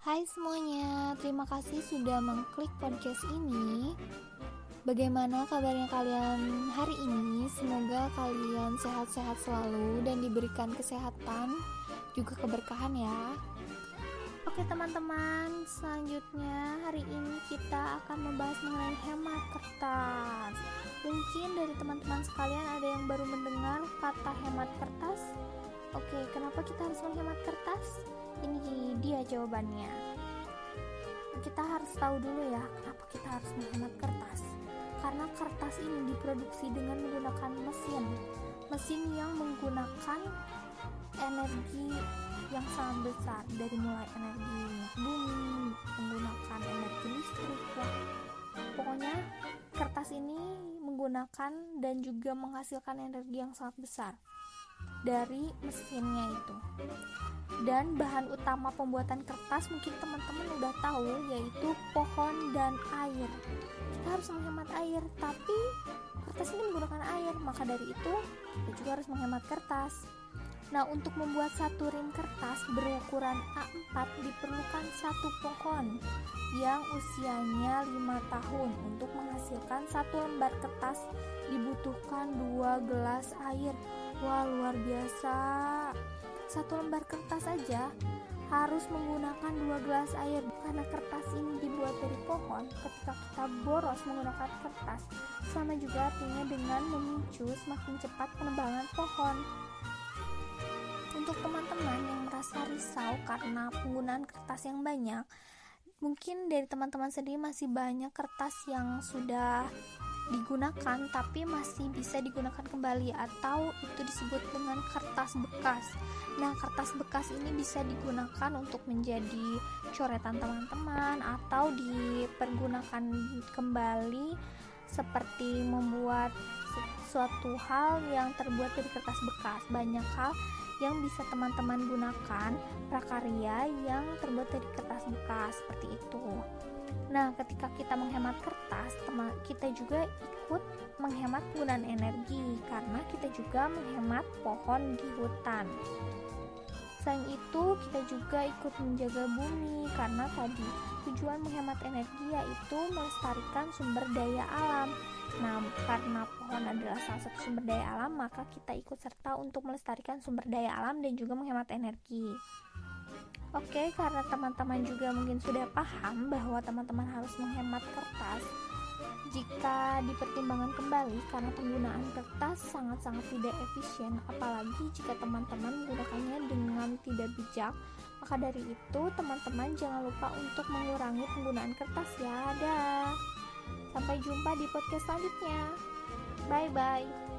Hai semuanya, terima kasih sudah mengklik podcast ini. Bagaimana kabarnya kalian hari ini? Semoga kalian sehat-sehat selalu dan diberikan kesehatan juga keberkahan ya. Oke teman-teman, selanjutnya hari ini kita akan membahas mengenai hemat kertas. Mungkin dari teman-teman sekalian ada yang baru mendengar kata hemat kertas. Oke, kenapa kita harus menghemat kertas? Ini dia jawabannya. Kita harus tahu dulu ya, kenapa kita harus menghemat kertas. Karena kertas ini diproduksi dengan menggunakan mesin. Mesin yang menggunakan energi yang sangat besar dari mulai energi bumi, menggunakan energi listrik ya. Pokoknya kertas ini menggunakan dan juga menghasilkan energi yang sangat besar dari mesinnya itu. Dan bahan utama pembuatan kertas mungkin teman-teman udah tahu yaitu pohon dan air. Kita harus menghemat air tapi kertas ini menggunakan air maka dari itu kita juga harus menghemat kertas. Nah untuk membuat satu rim kertas berukuran A4 diperlukan satu pohon yang usianya 5 tahun. Untuk menghasilkan satu lembar kertas dibutuhkan dua gelas air wah luar biasa. Satu lembar kertas saja harus menggunakan dua gelas air karena kertas ini dibuat dari pohon ketika kita boros menggunakan kertas. Sama juga artinya dengan memicu semakin cepat penebangan pohon. Untuk teman-teman yang merasa risau karena penggunaan kertas yang banyak mungkin dari teman-teman sendiri masih banyak kertas yang sudah digunakan tapi masih bisa digunakan kembali atau itu disebut dengan kertas bekas. Nah, kertas bekas ini bisa digunakan untuk menjadi coretan teman-teman atau dipergunakan kembali seperti membuat suatu hal yang terbuat dari kertas bekas. Banyak hal yang bisa teman-teman gunakan prakarya yang terbuat dari kertas bekas seperti itu. Nah, ketika kita menghemat kertas, kita juga ikut menghemat penggunaan energi karena kita juga menghemat pohon di hutan. Selain itu, kita juga ikut menjaga bumi karena tadi tujuan menghemat energi yaitu melestarikan sumber daya alam. Nah, karena pohon adalah salah satu sumber daya alam, maka kita ikut serta untuk melestarikan sumber daya alam dan juga menghemat energi. Oke, karena teman-teman juga mungkin sudah paham bahwa teman-teman harus menghemat kertas. Jika dipertimbangkan kembali karena penggunaan kertas sangat-sangat tidak efisien, apalagi jika teman-teman menggunakannya dengan tidak bijak, maka dari itu teman-teman jangan lupa untuk mengurangi penggunaan kertas ya. Dah. Sampai jumpa di podcast selanjutnya. Bye bye.